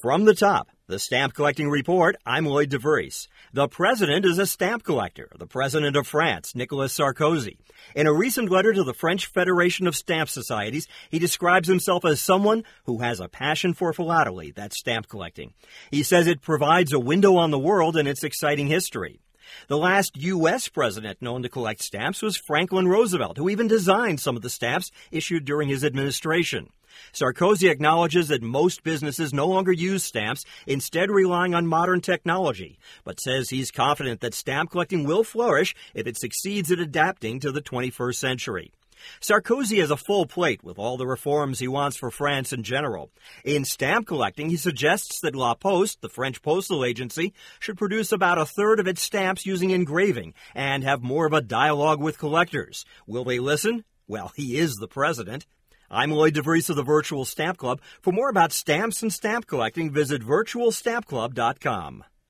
From the top, the Stamp Collecting Report, I'm Lloyd DeVries. The president is a stamp collector, the president of France, Nicolas Sarkozy. In a recent letter to the French Federation of Stamp Societies, he describes himself as someone who has a passion for philately, that's stamp collecting. He says it provides a window on the world and its exciting history. The last U.S. president known to collect stamps was Franklin Roosevelt, who even designed some of the stamps issued during his administration. Sarkozy acknowledges that most businesses no longer use stamps, instead relying on modern technology, but says he's confident that stamp collecting will flourish if it succeeds at adapting to the 21st century. Sarkozy has a full plate with all the reforms he wants for France in general. In stamp collecting, he suggests that La Poste, the French postal agency, should produce about a third of its stamps using engraving and have more of a dialogue with collectors. Will they listen? Well, he is the president. I'm Lloyd DeVries of the Virtual Stamp Club. For more about stamps and stamp collecting, visit virtualstampclub.com.